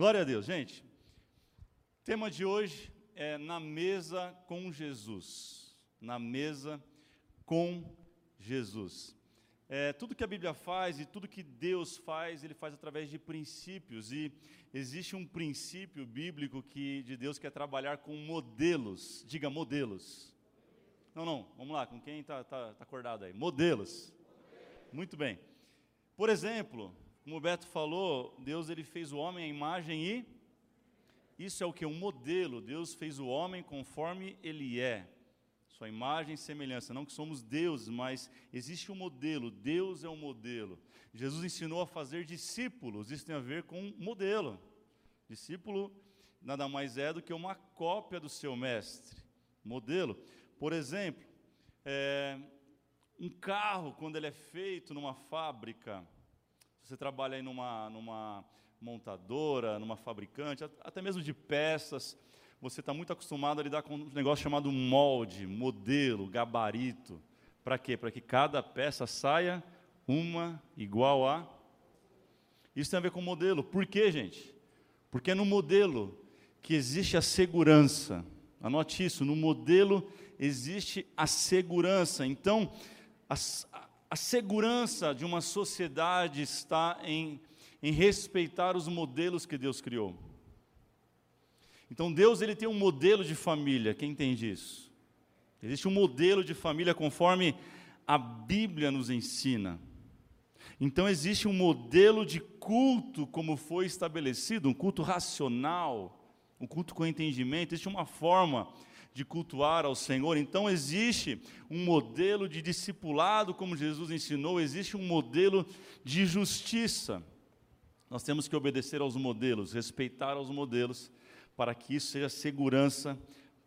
Glória a Deus, gente. Tema de hoje é na mesa com Jesus. Na mesa com Jesus. É, tudo que a Bíblia faz e tudo que Deus faz, Ele faz através de princípios. E existe um princípio bíblico que de Deus que é trabalhar com modelos. Diga modelos. Não, não, vamos lá, com quem está tá, tá acordado aí? Modelos. Muito bem. Por exemplo, como o Beto falou, Deus ele fez o homem à imagem e isso é o que um modelo. Deus fez o homem conforme ele é. Sua imagem e semelhança, não que somos deuses, mas existe um modelo. Deus é um modelo. Jesus ensinou a fazer discípulos. Isso tem a ver com modelo. Discípulo nada mais é do que uma cópia do seu mestre. Modelo. Por exemplo, é, um carro, quando ele é feito numa fábrica, você trabalha aí numa, numa montadora, numa fabricante, até mesmo de peças, você está muito acostumado a lidar com um negócio chamado molde, modelo, gabarito. Para quê? Para que cada peça saia uma igual a. Isso tem a ver com modelo. Por quê, gente? Porque é no modelo que existe a segurança. Anote isso: no modelo existe a segurança. Então, a, a segurança de uma sociedade está em, em respeitar os modelos que Deus criou. Então Deus ele tem um modelo de família, quem entende isso? Existe um modelo de família conforme a Bíblia nos ensina. Então existe um modelo de culto como foi estabelecido, um culto racional, um culto com entendimento, existe uma forma de cultuar ao Senhor. Então existe um modelo de discipulado, como Jesus ensinou, existe um modelo de justiça. Nós temos que obedecer aos modelos, respeitar aos modelos, para que isso seja segurança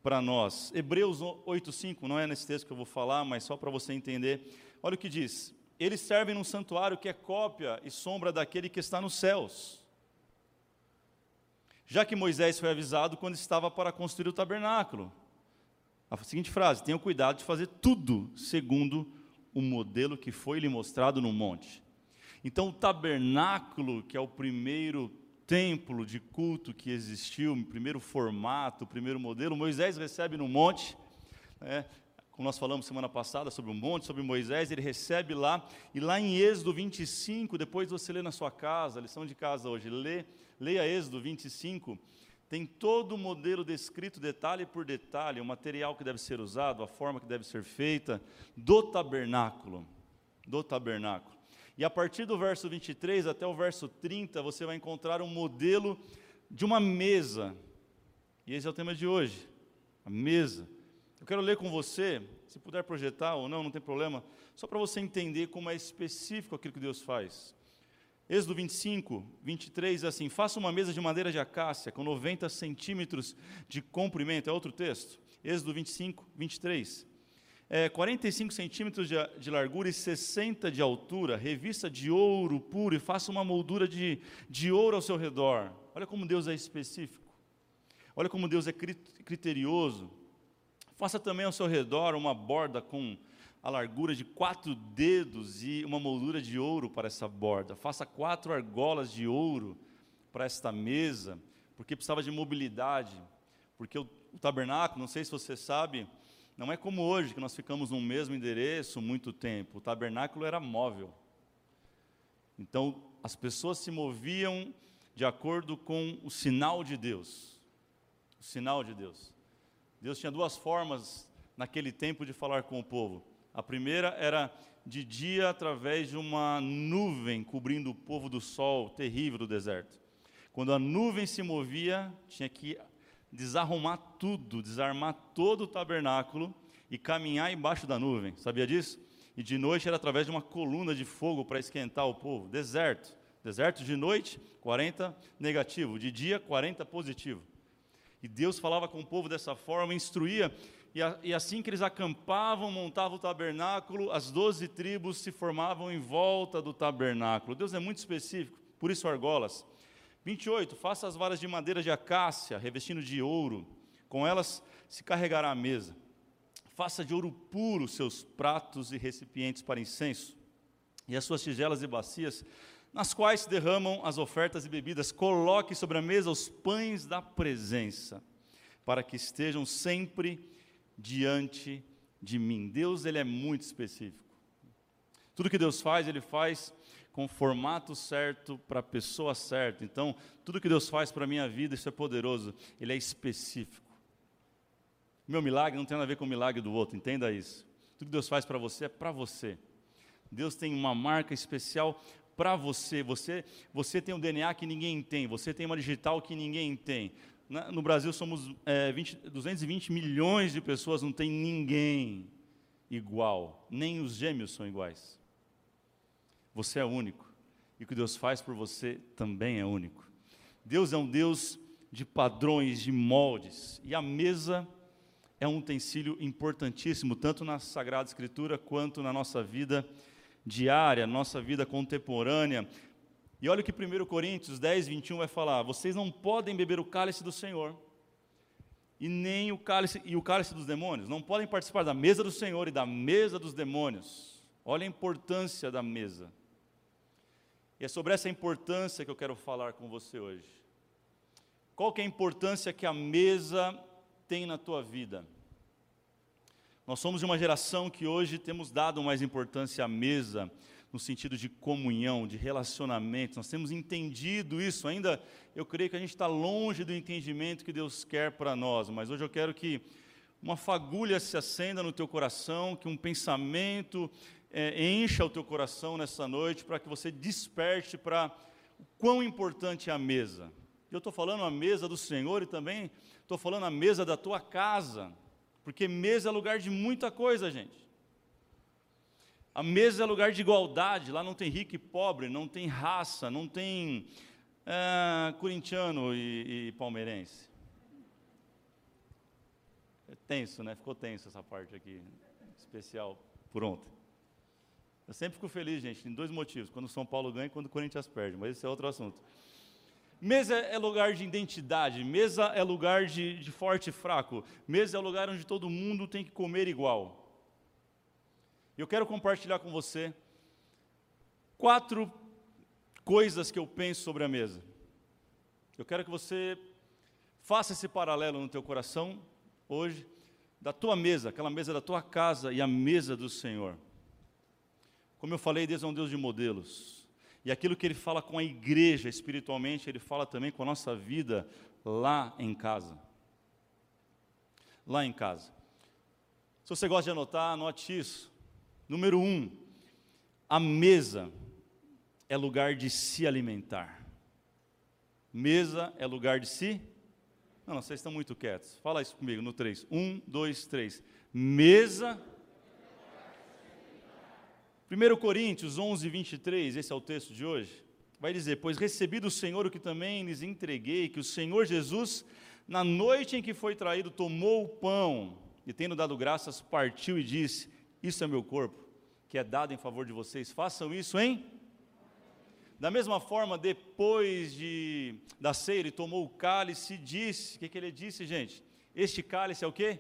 para nós. Hebreus 8:5, não é nesse texto que eu vou falar, mas só para você entender. Olha o que diz: Eles servem num santuário que é cópia e sombra daquele que está nos céus. Já que Moisés foi avisado quando estava para construir o tabernáculo, a seguinte frase: tenham cuidado de fazer tudo segundo o modelo que foi lhe mostrado no monte. Então, o tabernáculo, que é o primeiro templo de culto que existiu, o primeiro formato, o primeiro modelo, Moisés recebe no monte, né, como nós falamos semana passada sobre o monte, sobre Moisés, ele recebe lá, e lá em Êxodo 25, depois você lê na sua casa, lição de casa hoje, lê, leia Êxodo 25, tem todo o modelo descrito, detalhe por detalhe, o material que deve ser usado, a forma que deve ser feita, do tabernáculo. Do tabernáculo. E a partir do verso 23 até o verso 30, você vai encontrar um modelo de uma mesa. E esse é o tema de hoje, a mesa. Eu quero ler com você, se puder projetar ou não, não tem problema, só para você entender como é específico aquilo que Deus faz. Êxodo 25, 23, assim: Faça uma mesa de madeira de acácia com 90 centímetros de comprimento. É outro texto. Êxodo 25, 23. É, 45 centímetros de, de, largura e 60 de altura, revista de ouro puro, e faça uma moldura de, de ouro ao seu redor. Olha como Deus é específico. Olha como Deus é criterioso. Faça também ao seu redor uma borda com a largura de quatro dedos e uma moldura de ouro para essa borda. Faça quatro argolas de ouro para esta mesa, porque precisava de mobilidade. Porque o, o tabernáculo, não sei se você sabe, não é como hoje, que nós ficamos no mesmo endereço muito tempo. O tabernáculo era móvel. Então, as pessoas se moviam de acordo com o sinal de Deus. O sinal de Deus. Deus tinha duas formas naquele tempo de falar com o povo. A primeira era de dia através de uma nuvem cobrindo o povo do sol terrível do deserto. Quando a nuvem se movia, tinha que desarrumar tudo, desarmar todo o tabernáculo e caminhar embaixo da nuvem. Sabia disso? E de noite era através de uma coluna de fogo para esquentar o povo. Deserto. Deserto de noite, 40 negativo. De dia, 40 positivo. E Deus falava com o povo dessa forma, instruía e, a, e, assim que eles acampavam, montavam o tabernáculo, as doze tribos se formavam em volta do tabernáculo. Deus é muito específico, por isso argolas. 28. Faça as varas de madeira de acácia, revestindo de ouro, com elas se carregará a mesa. Faça de ouro puro seus pratos e recipientes para incenso, e as suas tigelas e bacias nas quais se derramam as ofertas e bebidas. Coloque sobre a mesa os pães da presença, para que estejam sempre diante de mim. Deus ele é muito específico. Tudo que Deus faz, ele faz com o formato certo para a pessoa certa. Então, tudo que Deus faz para a minha vida, isso é poderoso, ele é específico. Meu milagre não tem nada a ver com o milagre do outro, entenda isso. Tudo que Deus faz para você é para você. Deus tem uma marca especial para você. Você você tem um DNA que ninguém tem, você tem uma digital que ninguém tem. No Brasil somos é, 20, 220 milhões de pessoas, não tem ninguém igual, nem os gêmeos são iguais. Você é único. E o que Deus faz por você também é único. Deus é um Deus de padrões, de moldes. E a mesa é um utensílio importantíssimo, tanto na Sagrada Escritura quanto na nossa vida diária, nossa vida contemporânea. E olha o que 1 Coríntios 10, 21 vai falar: vocês não podem beber o cálice do Senhor, e nem o cálice, e o cálice dos demônios, não podem participar da mesa do Senhor e da mesa dos demônios. Olha a importância da mesa. E é sobre essa importância que eu quero falar com você hoje. Qual que é a importância que a mesa tem na tua vida? Nós somos de uma geração que hoje temos dado mais importância à mesa, no sentido de comunhão, de relacionamento. Nós temos entendido isso. Ainda eu creio que a gente está longe do entendimento que Deus quer para nós, mas hoje eu quero que uma fagulha se acenda no teu coração, que um pensamento é, encha o teu coração nessa noite, para que você desperte para o quão importante é a mesa. Eu estou falando a mesa do Senhor e também estou falando a mesa da tua casa, porque mesa é lugar de muita coisa, gente. A mesa é lugar de igualdade, lá não tem rico e pobre, não tem raça, não tem é, corintiano e, e palmeirense. É tenso, né? Ficou tenso essa parte aqui, especial por ontem. Eu sempre fico feliz, gente, em dois motivos: quando o São Paulo ganha e quando o Corinthians perde, mas esse é outro assunto. Mesa é lugar de identidade, mesa é lugar de, de forte e fraco, mesa é lugar onde todo mundo tem que comer igual. Eu quero compartilhar com você quatro coisas que eu penso sobre a mesa. Eu quero que você faça esse paralelo no teu coração hoje da tua mesa, aquela mesa da tua casa e a mesa do Senhor. Como eu falei, Deus é um Deus de modelos. E aquilo que Ele fala com a igreja espiritualmente, Ele fala também com a nossa vida lá em casa. Lá em casa. Se você gosta de anotar, anote isso. Número um, a mesa é lugar de se alimentar. Mesa é lugar de se. Não, não, vocês estão muito quietos. Fala isso comigo no três. Um, dois, três. Mesa 1 Coríntios 11, 23, esse é o texto de hoje, vai dizer: Pois recebi do Senhor o que também lhes entreguei, que o Senhor Jesus, na noite em que foi traído, tomou o pão e, tendo dado graças, partiu e disse: Isso é meu corpo, que é dado em favor de vocês, façam isso hein? Da mesma forma, depois de, da ceia, ele tomou o cálice e disse: O que, que ele disse, gente? Este cálice é o quê?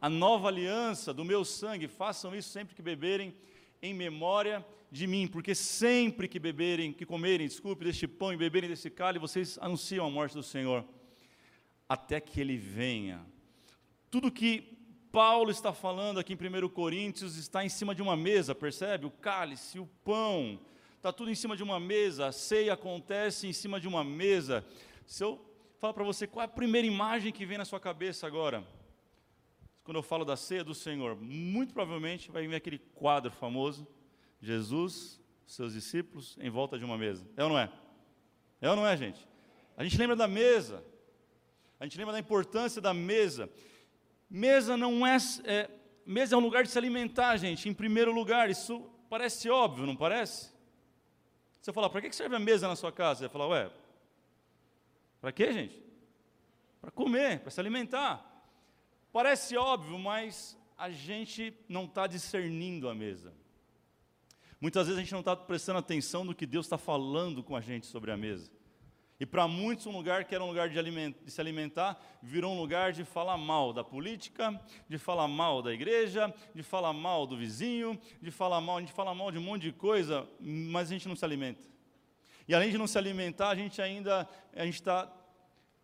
A nova aliança do meu sangue, façam isso sempre que beberem em memória de mim, porque sempre que beberem, que comerem, desculpe, deste pão e beberem desse cálice, vocês anunciam a morte do Senhor, até que Ele venha. Tudo que Paulo está falando aqui em 1 Coríntios está em cima de uma mesa, percebe? O cálice, o pão, está tudo em cima de uma mesa, a ceia acontece em cima de uma mesa. Se eu falar para você qual é a primeira imagem que vem na sua cabeça agora, quando eu falo da ceia do Senhor, muito provavelmente vai vir aquele quadro famoso, Jesus, seus discípulos, em volta de uma mesa. É ou não é? É ou não é, gente? A gente lembra da mesa, a gente lembra da importância da mesa. Mesa não é, é mesa é um lugar de se alimentar, gente, em primeiro lugar, isso parece óbvio, não parece? Você fala, para que serve a mesa na sua casa? Você fala, ué, para quê, gente? Para comer, para se alimentar. Parece óbvio, mas a gente não está discernindo a mesa. Muitas vezes a gente não está prestando atenção no que Deus está falando com a gente sobre a mesa. E para muitos, um lugar que era um lugar de, de, se alimentar virou um lugar de falar mal da política, de falar mal da igreja, de falar mal do vizinho, de falar mal, a gente fala mal de um monte de coisa, mas a gente não se alimenta. E além de não se alimentar, a gente ainda está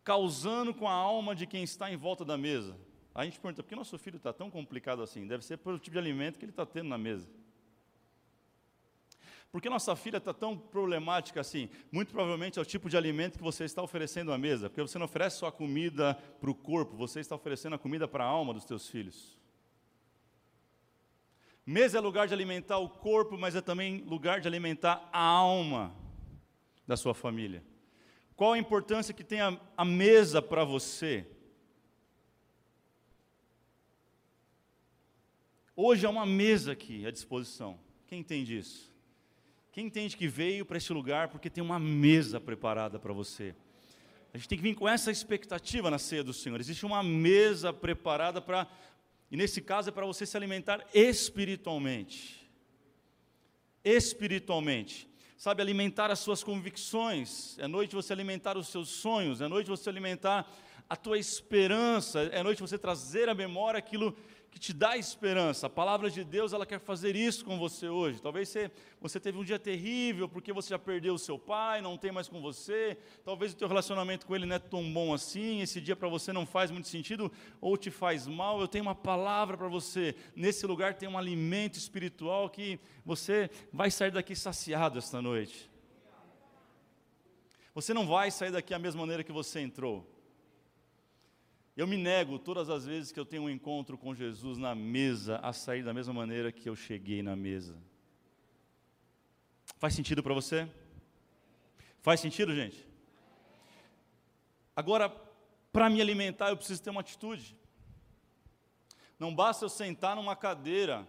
causando com a alma de quem está em volta da mesa. A gente pergunta, por que nosso filho está tão complicado assim? Deve ser pelo tipo de alimento que ele está tendo na mesa. Por que nossa filha está tão problemática assim? Muito provavelmente é o tipo de alimento que você está oferecendo à mesa, porque você não oferece só a comida para o corpo, você está oferecendo a comida para a alma dos teus filhos. Mesa é lugar de alimentar o corpo, mas é também lugar de alimentar a alma da sua família. Qual a importância que tem a, a mesa para você? Hoje há uma mesa aqui à disposição. Quem entende isso? Quem entende que veio para este lugar porque tem uma mesa preparada para você? A gente tem que vir com essa expectativa na ceia do Senhor. Existe uma mesa preparada para, e nesse caso é para você se alimentar espiritualmente. Espiritualmente. Sabe, alimentar as suas convicções. É noite você alimentar os seus sonhos. É noite você alimentar a tua esperança. É noite você trazer à memória aquilo que te dá esperança. A palavra de Deus, ela quer fazer isso com você hoje. Talvez você, você teve um dia terrível porque você já perdeu o seu pai, não tem mais com você. Talvez o teu relacionamento com ele não é tão bom assim. Esse dia para você não faz muito sentido ou te faz mal. Eu tenho uma palavra para você. Nesse lugar tem um alimento espiritual que você vai sair daqui saciado esta noite. Você não vai sair daqui da mesma maneira que você entrou. Eu me nego todas as vezes que eu tenho um encontro com Jesus na mesa a sair da mesma maneira que eu cheguei na mesa. Faz sentido para você? Faz sentido, gente? Agora, para me alimentar, eu preciso ter uma atitude. Não basta eu sentar numa cadeira,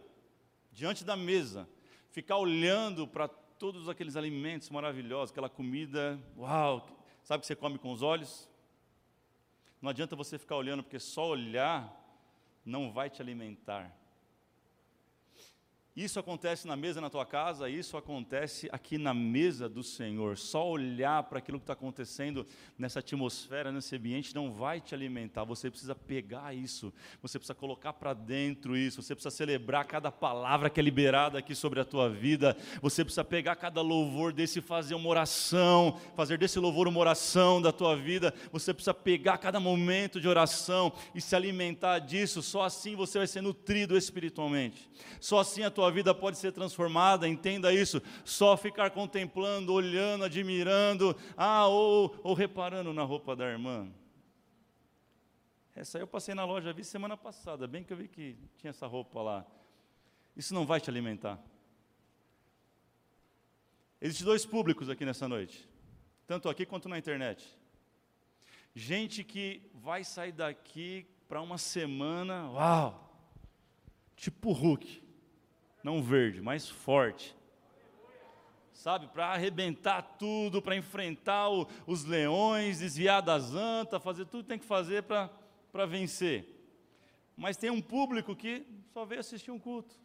diante da mesa, ficar olhando para todos aqueles alimentos maravilhosos, aquela comida, uau, sabe que você come com os olhos? Não adianta você ficar olhando, porque só olhar não vai te alimentar. Isso acontece na mesa na tua casa, isso acontece aqui na mesa do Senhor. Só olhar para aquilo que está acontecendo nessa atmosfera, nesse ambiente, não vai te alimentar. Você precisa pegar isso, você precisa colocar para dentro isso, você precisa celebrar cada palavra que é liberada aqui sobre a tua vida. Você precisa pegar cada louvor desse e fazer uma oração, fazer desse louvor uma oração da tua vida. Você precisa pegar cada momento de oração e se alimentar disso. Só assim você vai ser nutrido espiritualmente. Só assim a tua tua vida pode ser transformada, entenda isso. Só ficar contemplando, olhando, admirando, ah, ou, ou reparando na roupa da irmã. Essa aí eu passei na loja, vi semana passada, bem que eu vi que tinha essa roupa lá. Isso não vai te alimentar. Existem dois públicos aqui nessa noite, tanto aqui quanto na internet. Gente que vai sair daqui para uma semana, uau, tipo Hulk não verde, mas forte. Sabe, para arrebentar tudo, para enfrentar o, os leões, desviar das antas, fazer tudo que tem que fazer para vencer. Mas tem um público que só veio assistir um culto,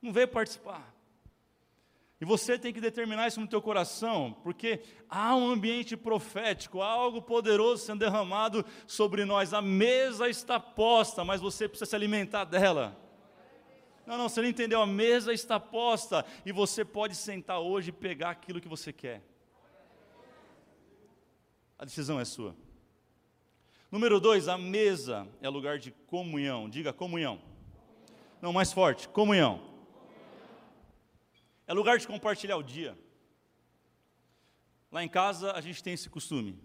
não veio participar. E você tem que determinar isso no teu coração, porque há um ambiente profético, há algo poderoso sendo derramado sobre nós. A mesa está posta, mas você precisa se alimentar dela. Não, não, você não entendeu. A mesa está posta e você pode sentar hoje e pegar aquilo que você quer. A decisão é sua. Número dois, a mesa é lugar de comunhão. Diga comunhão. Não, mais forte, comunhão. É lugar de compartilhar o dia. Lá em casa a gente tem esse costume.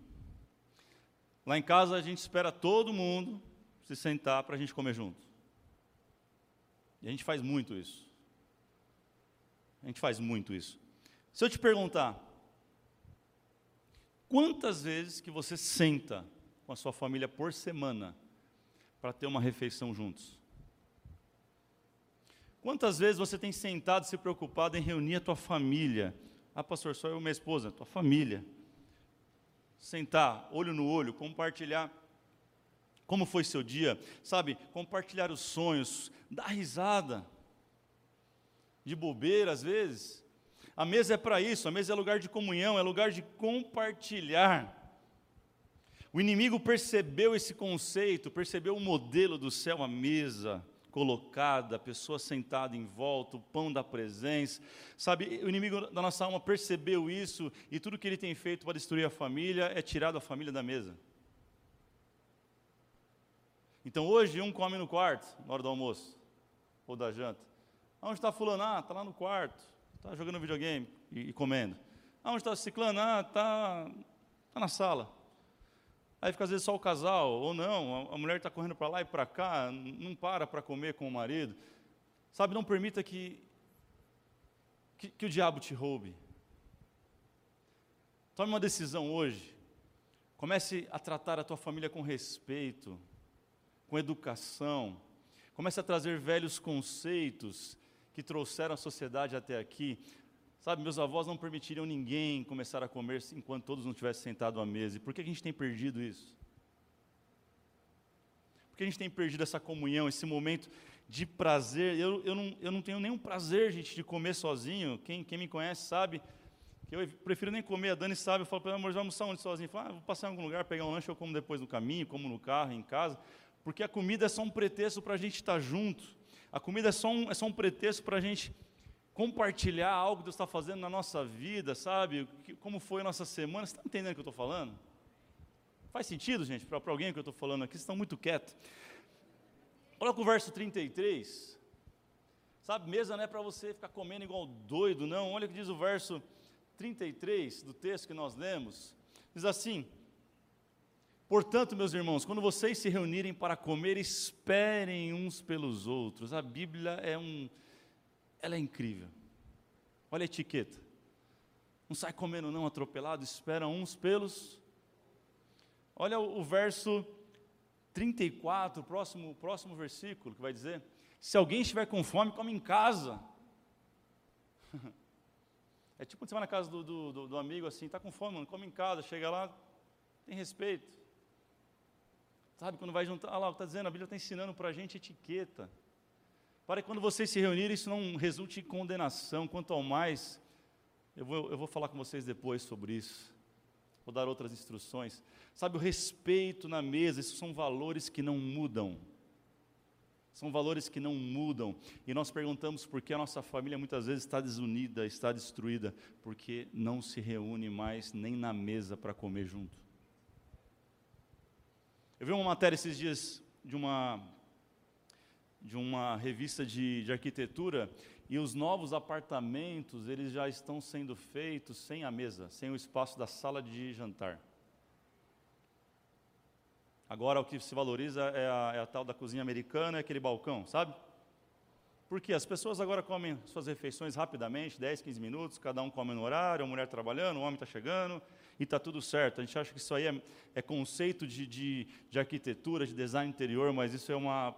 Lá em casa a gente espera todo mundo se sentar para a gente comer junto. E a gente faz muito isso. A gente faz muito isso. Se eu te perguntar, quantas vezes que você senta com a sua família por semana para ter uma refeição juntos? Quantas vezes você tem sentado se preocupado em reunir a tua família? Ah, pastor, só eu e minha esposa, tua família. Sentar, olho no olho, compartilhar como foi seu dia? Sabe, compartilhar os sonhos, dar risada, de bobeira às vezes. A mesa é para isso, a mesa é lugar de comunhão, é lugar de compartilhar. O inimigo percebeu esse conceito, percebeu o modelo do céu, a mesa, colocada, a pessoa sentada em volta, o pão da presença. Sabe, o inimigo da nossa alma percebeu isso e tudo que ele tem feito para destruir a família é tirar a família da mesa. Então hoje um come no quarto, na hora do almoço, ou da janta. Onde está fulano? Ah, está lá no quarto, está jogando videogame e, e comendo. Onde está ciclano? Ah, está tá na sala. Aí fica às vezes só o casal, ou não, a mulher está correndo para lá e para cá, não para para comer com o marido. Sabe, não permita que, que, que o diabo te roube. Tome uma decisão hoje. Comece a tratar a tua família com respeito, com educação. Comece a trazer velhos conceitos que trouxeram a sociedade até aqui. Sabe, meus avós não permitiriam ninguém começar a comer enquanto todos não tivessem sentado à mesa. E por que a gente tem perdido isso? Por que a gente tem perdido essa comunhão, esse momento de prazer? Eu, eu, não, eu não tenho nenhum prazer, gente, de comer sozinho. Quem, quem me conhece sabe que eu prefiro nem comer. A Dani sabe, eu falo para amor, vamos almoçar onde sozinho? Fala, ah, vou passar em algum lugar, pegar um lanche, eu como depois no caminho, como no carro, em casa. Porque a comida é só um pretexto para a gente estar junto. A comida é só um, é só um pretexto para a gente compartilhar algo que Deus está fazendo na nossa vida, sabe? Como foi a nossa semana. Você está entendendo o que eu estou falando? Faz sentido, gente, para alguém que eu estou falando aqui? Vocês estão muito quietos. Olha o verso 33. Sabe, mesa não é para você ficar comendo igual doido, não. Olha o que diz o verso 33 do texto que nós lemos. Diz assim: Portanto, meus irmãos, quando vocês se reunirem para comer, esperem uns pelos outros. A Bíblia é um ela é incrível. Olha a etiqueta. Não sai comendo não atropelado, espera uns pelos. Olha o, o verso 34, próximo, próximo versículo, que vai dizer: Se alguém estiver com fome, come em casa. É tipo quando você vai na casa do, do, do, amigo assim, está com fome, mano, come em casa, chega lá, tem respeito. Sabe, quando vai juntar, olha lá, está dizendo, a Bíblia está ensinando para a gente etiqueta para que quando vocês se reunirem, isso não resulte em condenação. Quanto ao mais, eu vou, eu vou falar com vocês depois sobre isso. Vou dar outras instruções. Sabe, o respeito na mesa, isso são valores que não mudam. São valores que não mudam. E nós perguntamos por que a nossa família muitas vezes está desunida, está destruída, porque não se reúne mais nem na mesa para comer junto. Eu vi uma matéria esses dias de uma de uma revista de, de arquitetura e os novos apartamentos eles já estão sendo feitos sem a mesa, sem o espaço da sala de jantar. Agora o que se valoriza é a, é a tal da cozinha americana, é aquele balcão, sabe? Porque as pessoas agora comem suas refeições rapidamente, 10, 15 minutos, cada um come no horário, a mulher trabalhando, o homem está chegando, e está tudo certo. A gente acha que isso aí é, é conceito de, de, de arquitetura, de design interior, mas isso é uma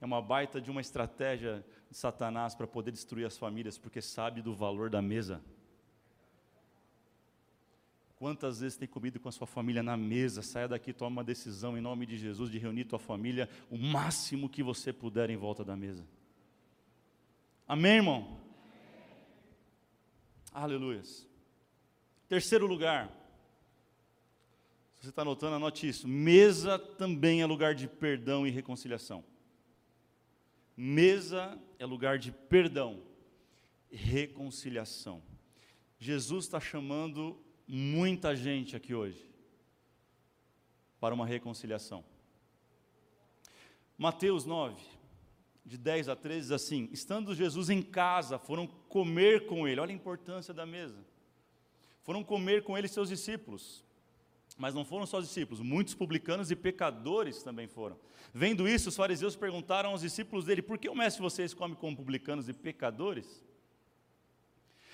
é uma baita de uma estratégia de Satanás para poder destruir as famílias, porque sabe do valor da mesa. Quantas vezes tem comido com a sua família na mesa? Saia daqui, toma uma decisão em nome de Jesus de reunir tua família o máximo que você puder em volta da mesa. Amém, irmão? Aleluias. Terceiro lugar. Se você está anotando, anote isso. Mesa também é lugar de perdão e reconciliação. Mesa é lugar de perdão, reconciliação. Jesus está chamando muita gente aqui hoje para uma reconciliação. Mateus 9, de 10 a 13, diz assim: Estando Jesus em casa, foram comer com ele, olha a importância da mesa. Foram comer com ele seus discípulos. Mas não foram só os discípulos, muitos publicanos e pecadores também foram. Vendo isso, os fariseus perguntaram aos discípulos dele: Por que o mestre vocês come com publicanos e pecadores?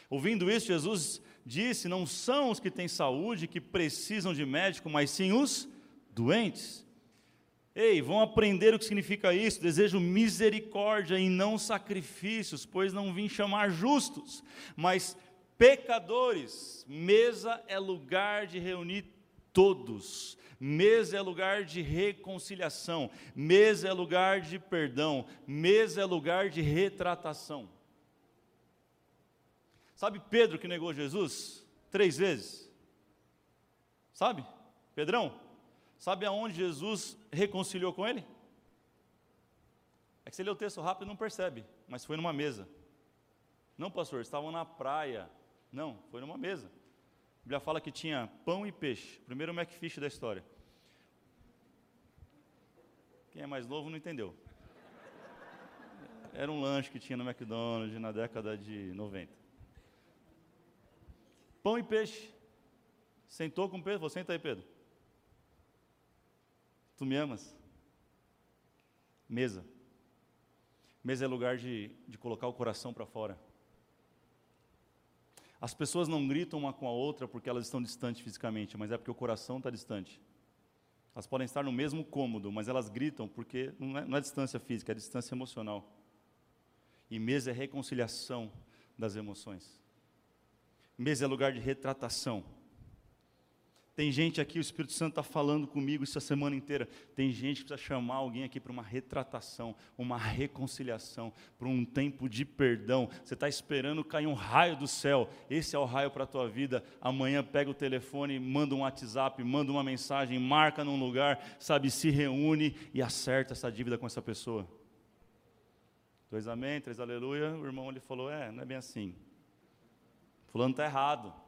Ouvindo isso, Jesus disse: Não são os que têm saúde que precisam de médico, mas sim os doentes. Ei, vão aprender o que significa isso. Desejo misericórdia e não sacrifícios, pois não vim chamar justos, mas pecadores. Mesa é lugar de reunir todos. Mesa é lugar de reconciliação, mesa é lugar de perdão, mesa é lugar de retratação. Sabe Pedro que negou Jesus três vezes? Sabe? Pedrão? Sabe aonde Jesus reconciliou com ele? É que você lê o texto rápido e não percebe, mas foi numa mesa. Não, pastor, estavam na praia. Não, foi numa mesa. A Bíblia fala que tinha pão e peixe. Primeiro McFish da história. Quem é mais novo não entendeu. Era um lanche que tinha no McDonald's na década de 90. Pão e peixe. Sentou com Pedro? Você senta aí, Pedro. Tu me amas? Mesa. Mesa é lugar de, de colocar o coração para fora. As pessoas não gritam uma com a outra porque elas estão distantes fisicamente, mas é porque o coração está distante. Elas podem estar no mesmo cômodo, mas elas gritam porque não é, não é distância física, é distância emocional. E mesa é reconciliação das emoções. Mesa é lugar de retratação. Tem gente aqui, o Espírito Santo está falando comigo essa semana inteira. Tem gente que precisa chamar alguém aqui para uma retratação, uma reconciliação, para um tempo de perdão. Você está esperando cair um raio do céu. Esse é o raio para a tua vida. Amanhã pega o telefone, manda um WhatsApp, manda uma mensagem, marca num lugar, sabe, se reúne e acerta essa dívida com essa pessoa. Dois amém, três aleluia. O irmão ele falou: É, não é bem assim. Fulano está errado.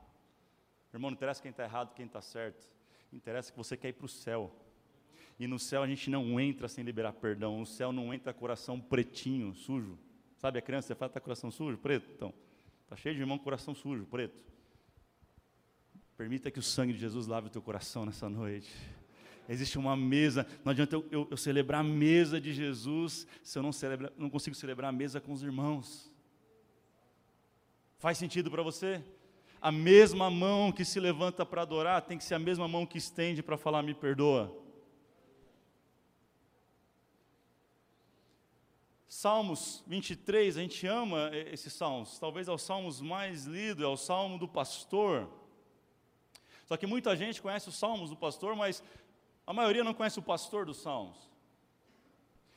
Irmão, não interessa quem está errado, quem está certo. Interessa que você quer ir para o céu. E no céu a gente não entra sem liberar perdão. No céu não entra coração pretinho, sujo. Sabe a criança, você fala, está coração sujo? Preto? Então, está cheio de irmão coração sujo, preto. Permita que o sangue de Jesus lave o teu coração nessa noite. Existe uma mesa, não adianta eu, eu, eu celebrar a mesa de Jesus se eu não, celebra, não consigo celebrar a mesa com os irmãos. Faz sentido para você? A mesma mão que se levanta para adorar tem que ser a mesma mão que estende para falar me perdoa. Salmos 23, a gente ama esses salmos, talvez é o salmos mais lido, é o salmo do pastor. Só que muita gente conhece os salmos do pastor, mas a maioria não conhece o pastor dos salmos.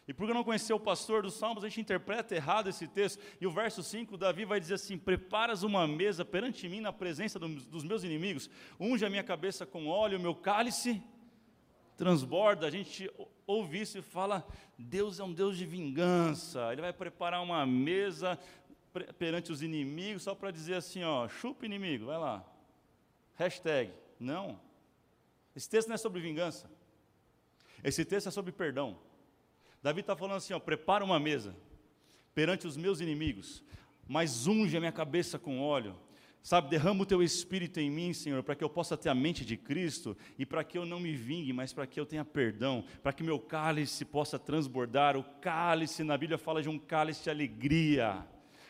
E porque não conheceu o pastor dos Salmos, a gente interpreta errado esse texto. E o verso 5, Davi vai dizer assim: Preparas uma mesa perante mim na presença dos meus inimigos, unge a minha cabeça com óleo, o meu cálice transborda. A gente ouve isso e fala: Deus é um Deus de vingança. Ele vai preparar uma mesa perante os inimigos, só para dizer assim: ó, chupa inimigo, vai lá. Hashtag. Não. Esse texto não é sobre vingança. Esse texto é sobre perdão. Davi está falando assim: ó, prepara uma mesa perante os meus inimigos, mas unge a minha cabeça com óleo. Sabe, derrama o teu espírito em mim, Senhor, para que eu possa ter a mente de Cristo e para que eu não me vingue, mas para que eu tenha perdão, para que meu cálice possa transbordar. O cálice, na Bíblia fala de um cálice de alegria,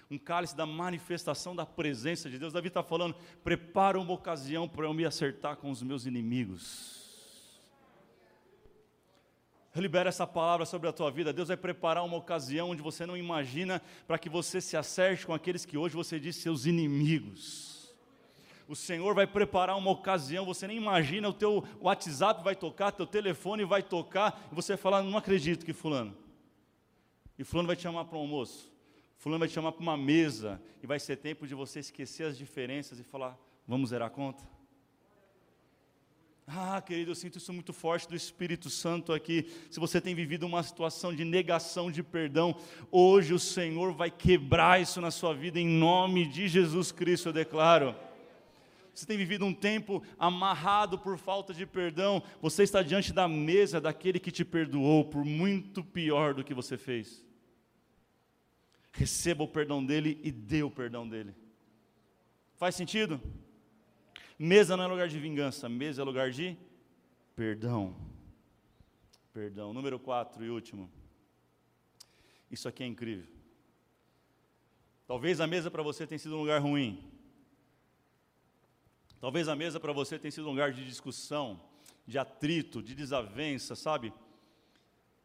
um cálice da manifestação da presença de Deus. Davi está falando: prepara uma ocasião para eu me acertar com os meus inimigos. Libera essa palavra sobre a tua vida. Deus vai preparar uma ocasião onde você não imagina para que você se acerte com aqueles que hoje você diz seus inimigos. O Senhor vai preparar uma ocasião, você nem imagina, o teu WhatsApp vai tocar, teu telefone vai tocar, e você falar, não acredito que fulano. E fulano vai te chamar para um almoço. Fulano vai te chamar para uma mesa, e vai ser tempo de você esquecer as diferenças e falar, vamos zerar a conta? Ah, querido, eu sinto isso muito forte do Espírito Santo aqui. Se você tem vivido uma situação de negação de perdão, hoje o Senhor vai quebrar isso na sua vida, em nome de Jesus Cristo, eu declaro. Você tem vivido um tempo amarrado por falta de perdão, você está diante da mesa daquele que te perdoou por muito pior do que você fez. Receba o perdão dele e dê o perdão dele. Faz sentido? Mesa não é lugar de vingança, mesa é lugar de perdão. Perdão. Número 4 e último. Isso aqui é incrível. Talvez a mesa para você tenha sido um lugar ruim. Talvez a mesa para você tenha sido um lugar de discussão, de atrito, de desavença, sabe?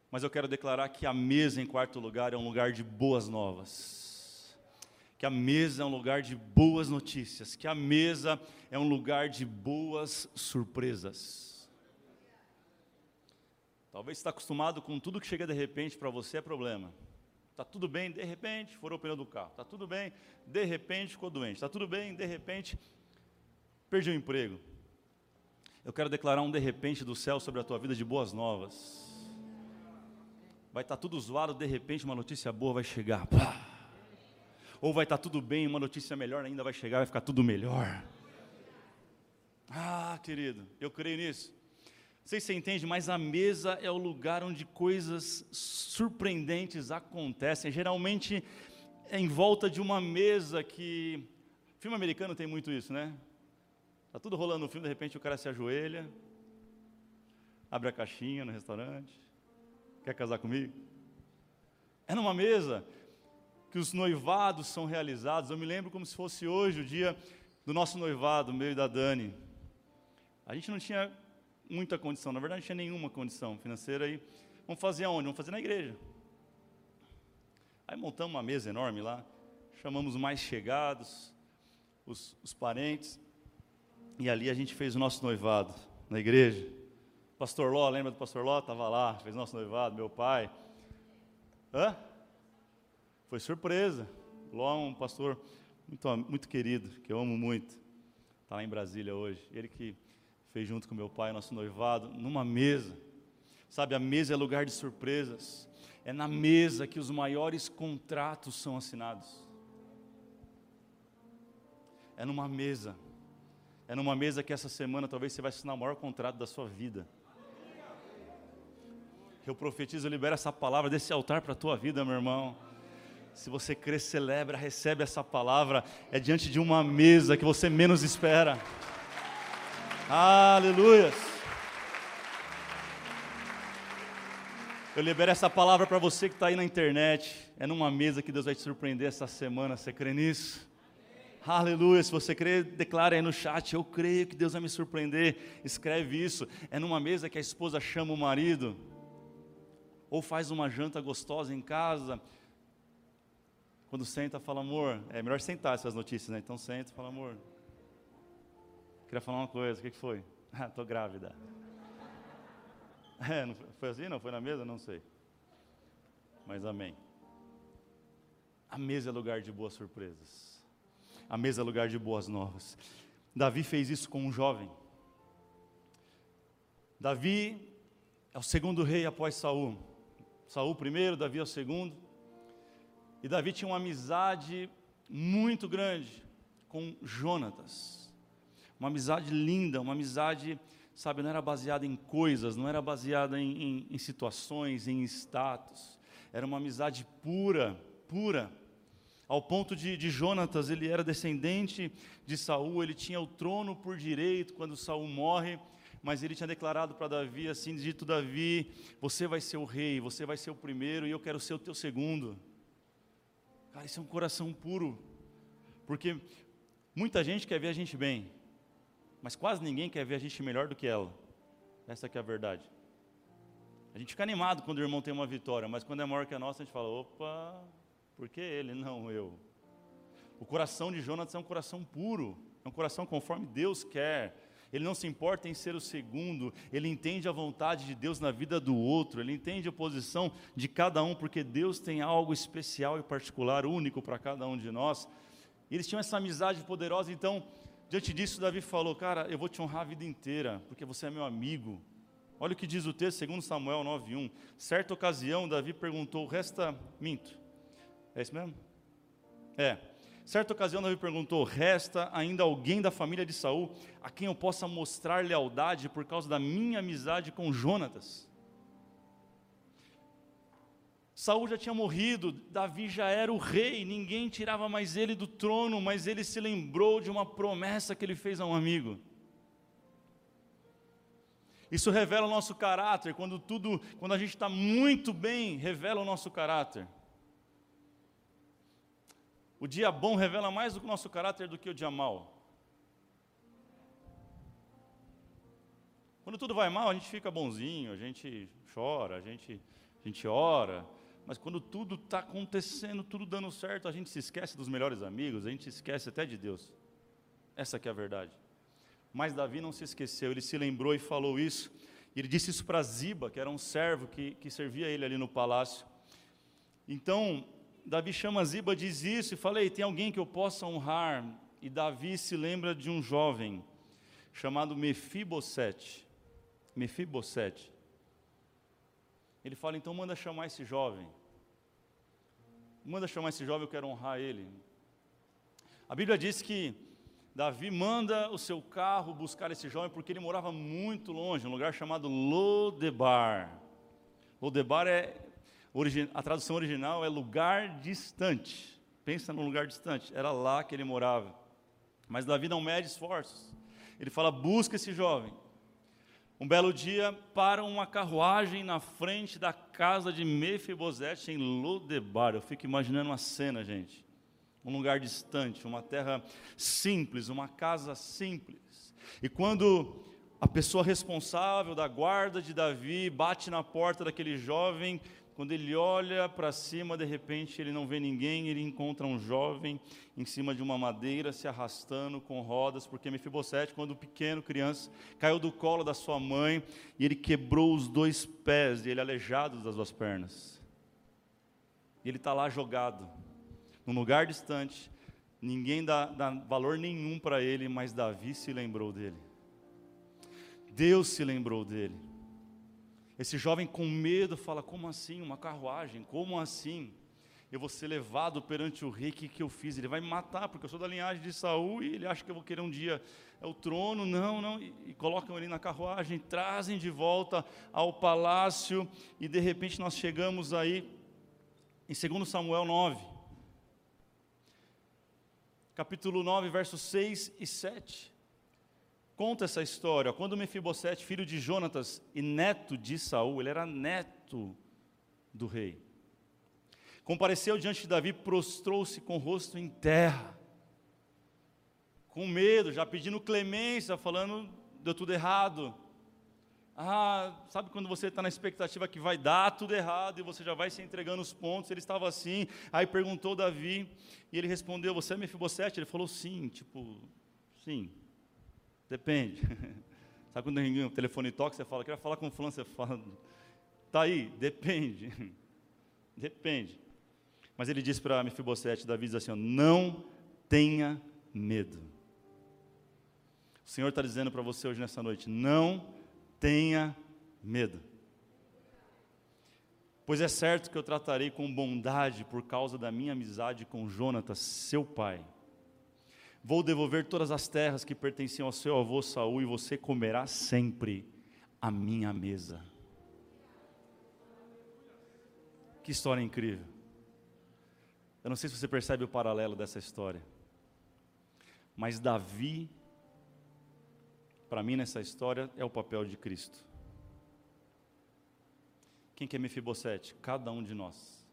Mas eu quero declarar que a mesa, em quarto lugar, é um lugar de boas novas que a mesa é um lugar de boas notícias, que a mesa é um lugar de boas surpresas. Talvez está acostumado com tudo que chega de repente para você é problema. Está tudo bem, de repente furou o pneu do carro. Está tudo bem, de repente ficou doente. Está tudo bem, de repente perdi o emprego. Eu quero declarar um de repente do céu sobre a tua vida de boas novas. vai estar tá tudo zoado, de repente uma notícia boa vai chegar. Pá. Ou vai estar tudo bem, uma notícia melhor ainda vai chegar, vai ficar tudo melhor. Ah, querido, eu creio nisso. Não sei se você entende, mas a mesa é o lugar onde coisas surpreendentes acontecem. Geralmente é em volta de uma mesa que. Filme americano tem muito isso, né? Tá tudo rolando no filme, de repente o cara se ajoelha, abre a caixinha no restaurante, quer casar comigo? É numa mesa que os noivados são realizados. Eu me lembro como se fosse hoje o dia do nosso noivado, meu e da Dani. A gente não tinha muita condição, na verdade não tinha nenhuma condição financeira aí. Vamos fazer aonde? Vamos fazer na igreja. Aí montamos uma mesa enorme lá, chamamos os mais chegados, os, os parentes, e ali a gente fez o nosso noivado na igreja. Pastor Ló, lembra do pastor Ló? Estava lá, fez nosso noivado, meu pai. Hã? Foi surpresa. Ló é um pastor muito, muito querido, que eu amo muito. Está lá em Brasília hoje. Ele que fez junto com meu pai nosso noivado, numa mesa. Sabe, a mesa é lugar de surpresas. É na mesa que os maiores contratos são assinados. É numa mesa. É numa mesa que essa semana talvez você vai assinar o maior contrato da sua vida. Eu profetizo, eu libero essa palavra desse altar para a tua vida, meu irmão. Se você crê, celebra, recebe essa palavra. É diante de uma mesa que você menos espera. Aleluia. Eu libero essa palavra para você que está aí na internet. É numa mesa que Deus vai te surpreender essa semana. Você crê nisso? Aleluia. Se você crê, declara aí no chat. Eu creio que Deus vai me surpreender. Escreve isso. É numa mesa que a esposa chama o marido. Ou faz uma janta gostosa em casa quando senta, fala, amor, é melhor sentar essas notícias, né? Então senta e fala, amor, queria falar uma coisa, o que, que foi? Ah, estou grávida. É, foi assim? Não foi na mesa? Não sei. Mas amém. A mesa é lugar de boas surpresas. A mesa é lugar de boas novas. Davi fez isso com um jovem. Davi é o segundo rei após Saul. Saul primeiro, Davi é o segundo. E Davi tinha uma amizade muito grande com Jonatas. Uma amizade linda, uma amizade, sabe, não era baseada em coisas, não era baseada em, em, em situações, em status. Era uma amizade pura, pura. Ao ponto de, de Jonatas, ele era descendente de Saul, ele tinha o trono por direito quando Saul morre, mas ele tinha declarado para Davi assim, dito Davi, você vai ser o rei, você vai ser o primeiro e eu quero ser o teu segundo. Cara, isso é um coração puro. Porque muita gente quer ver a gente bem, mas quase ninguém quer ver a gente melhor do que ela. Essa é a verdade. A gente fica animado quando o irmão tem uma vitória, mas quando é maior que a nossa, a gente fala: opa, por que ele, não eu? O coração de Jonas é um coração puro, é um coração conforme Deus quer ele não se importa em ser o segundo, ele entende a vontade de Deus na vida do outro, ele entende a posição de cada um, porque Deus tem algo especial e particular, único para cada um de nós. Eles tinham essa amizade poderosa, então, diante disso, Davi falou: Cara, eu vou te honrar a vida inteira, porque você é meu amigo. Olha o que diz o texto, segundo Samuel 9:1. Certa ocasião, Davi perguntou: Resta minto. É isso mesmo? É. Certa ocasião, Davi perguntou: Resta ainda alguém da família de Saul a quem eu possa mostrar lealdade por causa da minha amizade com Jonatas? Saul já tinha morrido, Davi já era o rei, ninguém tirava mais ele do trono, mas ele se lembrou de uma promessa que ele fez a um amigo. Isso revela o nosso caráter, quando tudo, quando a gente está muito bem, revela o nosso caráter. O dia bom revela mais o nosso caráter do que o dia mal. Quando tudo vai mal, a gente fica bonzinho, a gente chora, a gente, a gente ora. Mas quando tudo está acontecendo, tudo dando certo, a gente se esquece dos melhores amigos, a gente se esquece até de Deus. Essa que é a verdade. Mas Davi não se esqueceu, ele se lembrou e falou isso. Ele disse isso para Ziba, que era um servo que, que servia ele ali no palácio. Então, Davi chama Ziba, diz isso, e fala: Ei, tem alguém que eu possa honrar? E Davi se lembra de um jovem chamado Mefibosete. Mefibosete. Ele fala: então manda chamar esse jovem. Manda chamar esse jovem, eu quero honrar ele. A Bíblia diz que Davi manda o seu carro buscar esse jovem porque ele morava muito longe, um lugar chamado Lodebar. Lodebar é a tradução original é lugar distante. Pensa num lugar distante. Era lá que ele morava. Mas Davi não mede esforços. Ele fala: busca esse jovem. Um belo dia, para uma carruagem na frente da casa de Mefibosete em Lodebar. Eu fico imaginando uma cena, gente. Um lugar distante, uma terra simples, uma casa simples. E quando a pessoa responsável da guarda de Davi bate na porta daquele jovem, quando ele olha para cima, de repente ele não vê ninguém, ele encontra um jovem em cima de uma madeira se arrastando com rodas, porque Mefibosete, quando pequeno, criança, caiu do colo da sua mãe e ele quebrou os dois pés, e ele aleijado das duas pernas. E ele está lá jogado, num lugar distante, ninguém dá, dá valor nenhum para ele, mas Davi se lembrou dele. Deus se lembrou dele. Esse jovem com medo fala: Como assim? Uma carruagem? Como assim? Eu vou ser levado perante o rei, o que, que eu fiz? Ele vai me matar, porque eu sou da linhagem de Saul e ele acha que eu vou querer um dia é o trono. Não, não. E, e colocam ele na carruagem, trazem de volta ao palácio, e de repente nós chegamos aí em 2 Samuel 9. Capítulo 9, versos 6 e 7 conta essa história. Quando Mefibosete, filho de Jonatas e neto de Saul, ele era neto do rei, compareceu diante de Davi, prostrou-se com o rosto em terra, com medo, já pedindo clemência, falando, deu tudo errado. Ah, sabe quando você está na expectativa que vai dar tudo errado e você já vai se entregando os pontos? Ele estava assim, aí perguntou Davi, e ele respondeu: Você é Mefibosete? Ele falou: Sim, tipo, sim. Depende. Sabe quando o telefone toca, você fala, quer falar com o fulano, você fala, tá aí, depende. depende. Mas ele disse para Mefibosete, Davi diz assim, não tenha medo. O Senhor está dizendo para você hoje nessa noite, não tenha medo. Pois é certo que eu tratarei com bondade por causa da minha amizade com Jonatas, seu pai. Vou devolver todas as terras que pertenciam ao seu avô Saul, e você comerá sempre a minha mesa. Que história incrível. Eu não sei se você percebe o paralelo dessa história. Mas Davi, para mim nessa história, é o papel de Cristo. Quem que é Mefibosete? Cada um de nós.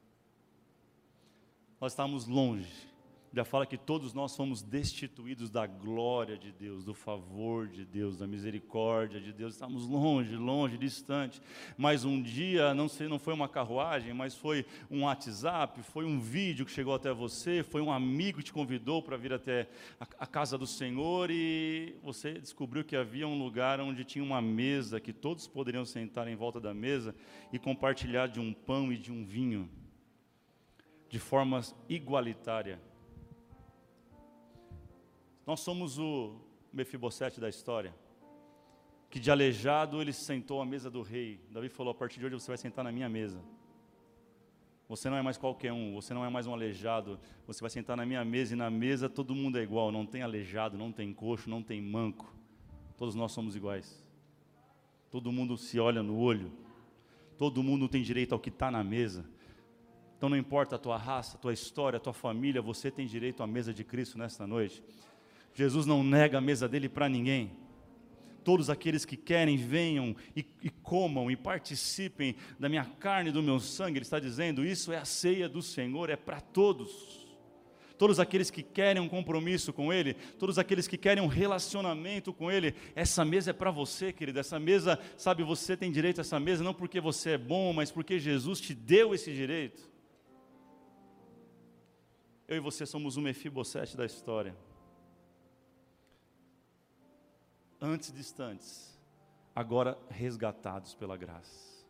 Nós estamos longe já fala que todos nós somos destituídos da glória de Deus, do favor de Deus, da misericórdia de Deus. Estamos longe, longe, distante. Mas um dia, não sei, não foi uma carruagem, mas foi um WhatsApp, foi um vídeo que chegou até você, foi um amigo que te convidou para vir até a, a casa do Senhor e você descobriu que havia um lugar onde tinha uma mesa que todos poderiam sentar em volta da mesa e compartilhar de um pão e de um vinho de forma igualitária. Nós somos o Mefibosete da história, que de aleijado ele sentou à mesa do rei. Davi falou: a partir de hoje você vai sentar na minha mesa. Você não é mais qualquer um, você não é mais um aleijado, você vai sentar na minha mesa e na mesa todo mundo é igual, não tem aleijado, não tem coxo, não tem manco. Todos nós somos iguais. Todo mundo se olha no olho. Todo mundo tem direito ao que está na mesa. Então não importa a tua raça, a tua história, a tua família, você tem direito à mesa de Cristo nesta noite. Jesus não nega a mesa dele para ninguém. Todos aqueles que querem, venham e, e, comam e participem da minha carne e do meu sangue. Ele está dizendo: isso é a ceia do Senhor, é para todos. Todos aqueles que querem um compromisso com Ele, todos aqueles que querem um relacionamento com Ele, essa mesa é para você, querido. Essa mesa, sabe, você tem direito a essa mesa não porque você é bom, mas porque Jesus te deu esse direito. Eu e você somos o Mefibosete da história. Antes distantes, agora resgatados pela graça.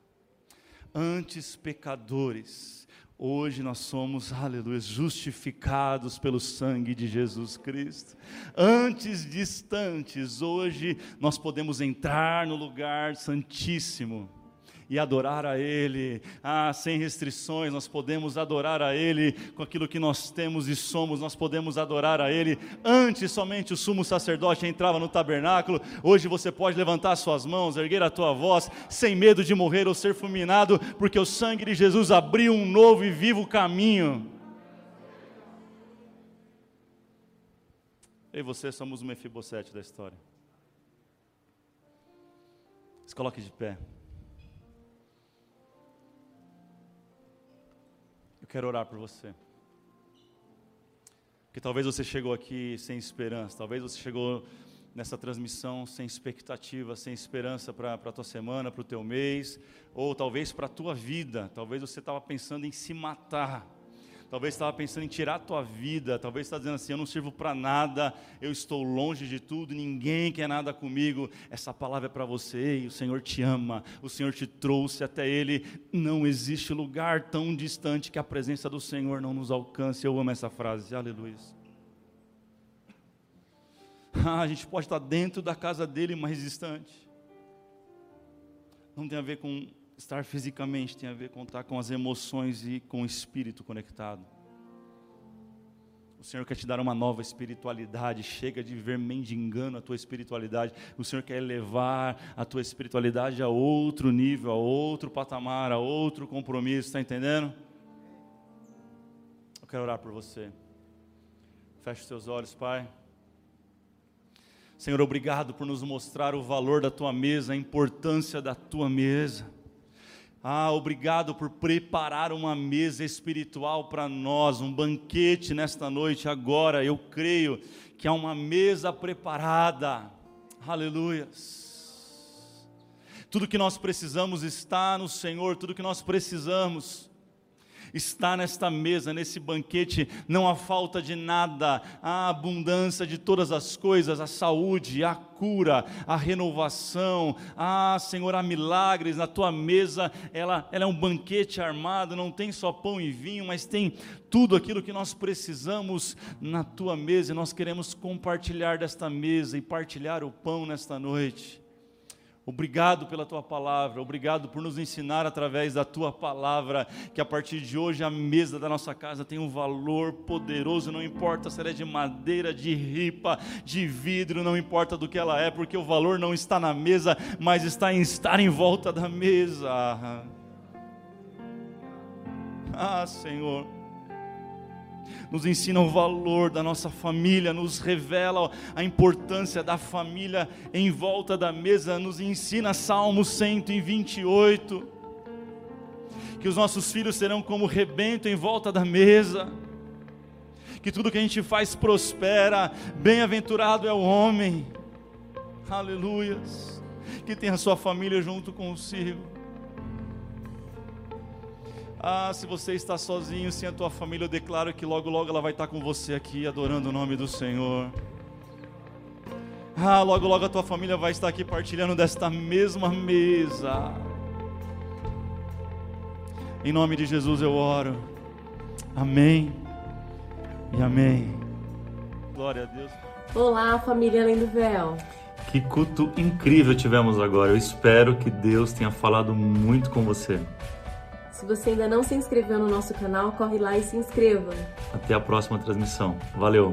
Antes pecadores, hoje nós somos, aleluia, justificados pelo sangue de Jesus Cristo. Antes distantes, hoje nós podemos entrar no lugar santíssimo. E adorar a Ele. Ah, sem restrições, nós podemos adorar a Ele com aquilo que nós temos e somos, nós podemos adorar a Ele. Antes, somente o sumo sacerdote entrava no tabernáculo, hoje você pode levantar suas mãos, erguer a tua voz, sem medo de morrer ou ser fulminado, porque o sangue de Jesus abriu um novo e vivo caminho. Eu e você somos o Mefibosete da história. Se coloque de pé. Eu quero orar por você. Porque talvez você chegou aqui sem esperança, talvez você chegou nessa transmissão sem expectativa, sem esperança para a tua semana, para o teu mês, ou talvez para a tua vida. Talvez você estava pensando em se matar talvez estava pensando em tirar a tua vida, talvez está dizendo assim: eu não sirvo para nada, eu estou longe de tudo, ninguém quer nada comigo. Essa palavra é para você e o Senhor te ama, o Senhor te trouxe até Ele. Não existe lugar tão distante que a presença do Senhor não nos alcance. Eu amo essa frase, aleluia. Ah, a gente pode estar dentro da casa dele, mais distante. Não tem a ver com estar fisicamente tem a ver com estar com as emoções e com o espírito conectado. O Senhor quer te dar uma nova espiritualidade. Chega de viver mendigando a tua espiritualidade. O Senhor quer levar a tua espiritualidade a outro nível, a outro patamar, a outro compromisso. Está entendendo? Eu quero orar por você. Feche os teus olhos, Pai. Senhor, obrigado por nos mostrar o valor da tua mesa, a importância da tua mesa. Ah, obrigado por preparar uma mesa espiritual para nós, um banquete nesta noite. Agora eu creio que há uma mesa preparada. Aleluias. Tudo que nós precisamos está no Senhor, tudo que nós precisamos está nesta mesa, nesse banquete, não há falta de nada, há abundância de todas as coisas, a saúde, a cura, a renovação, ah, Senhor, há milagres na tua mesa, ela, ela é um banquete armado, não tem só pão e vinho, mas tem tudo aquilo que nós precisamos na tua mesa, e nós queremos compartilhar desta mesa e partilhar o pão nesta noite. Obrigado pela tua palavra, obrigado por nos ensinar através da tua palavra que a partir de hoje a mesa da nossa casa tem um valor poderoso, não importa se ela é de madeira, de ripa, de vidro, não importa do que ela é, porque o valor não está na mesa, mas está em estar em volta da mesa. Ah, Senhor nos ensina o valor da nossa família, nos revela a importância da família em volta da mesa, nos ensina Salmo 128, que os nossos filhos serão como rebento em volta da mesa, que tudo que a gente faz prospera, bem-aventurado é o homem, aleluias, que tem a sua família junto consigo. Ah, se você está sozinho, sem a tua família, eu declaro que logo, logo ela vai estar com você aqui, adorando o nome do Senhor. Ah, logo, logo a tua família vai estar aqui partilhando desta mesma mesa. Em nome de Jesus eu oro. Amém. E amém. Glória a Deus. Olá, família Além do Véu. Que culto incrível tivemos agora. Eu espero que Deus tenha falado muito com você. Se você ainda não se inscreveu no nosso canal, corre lá e se inscreva. Até a próxima transmissão. Valeu!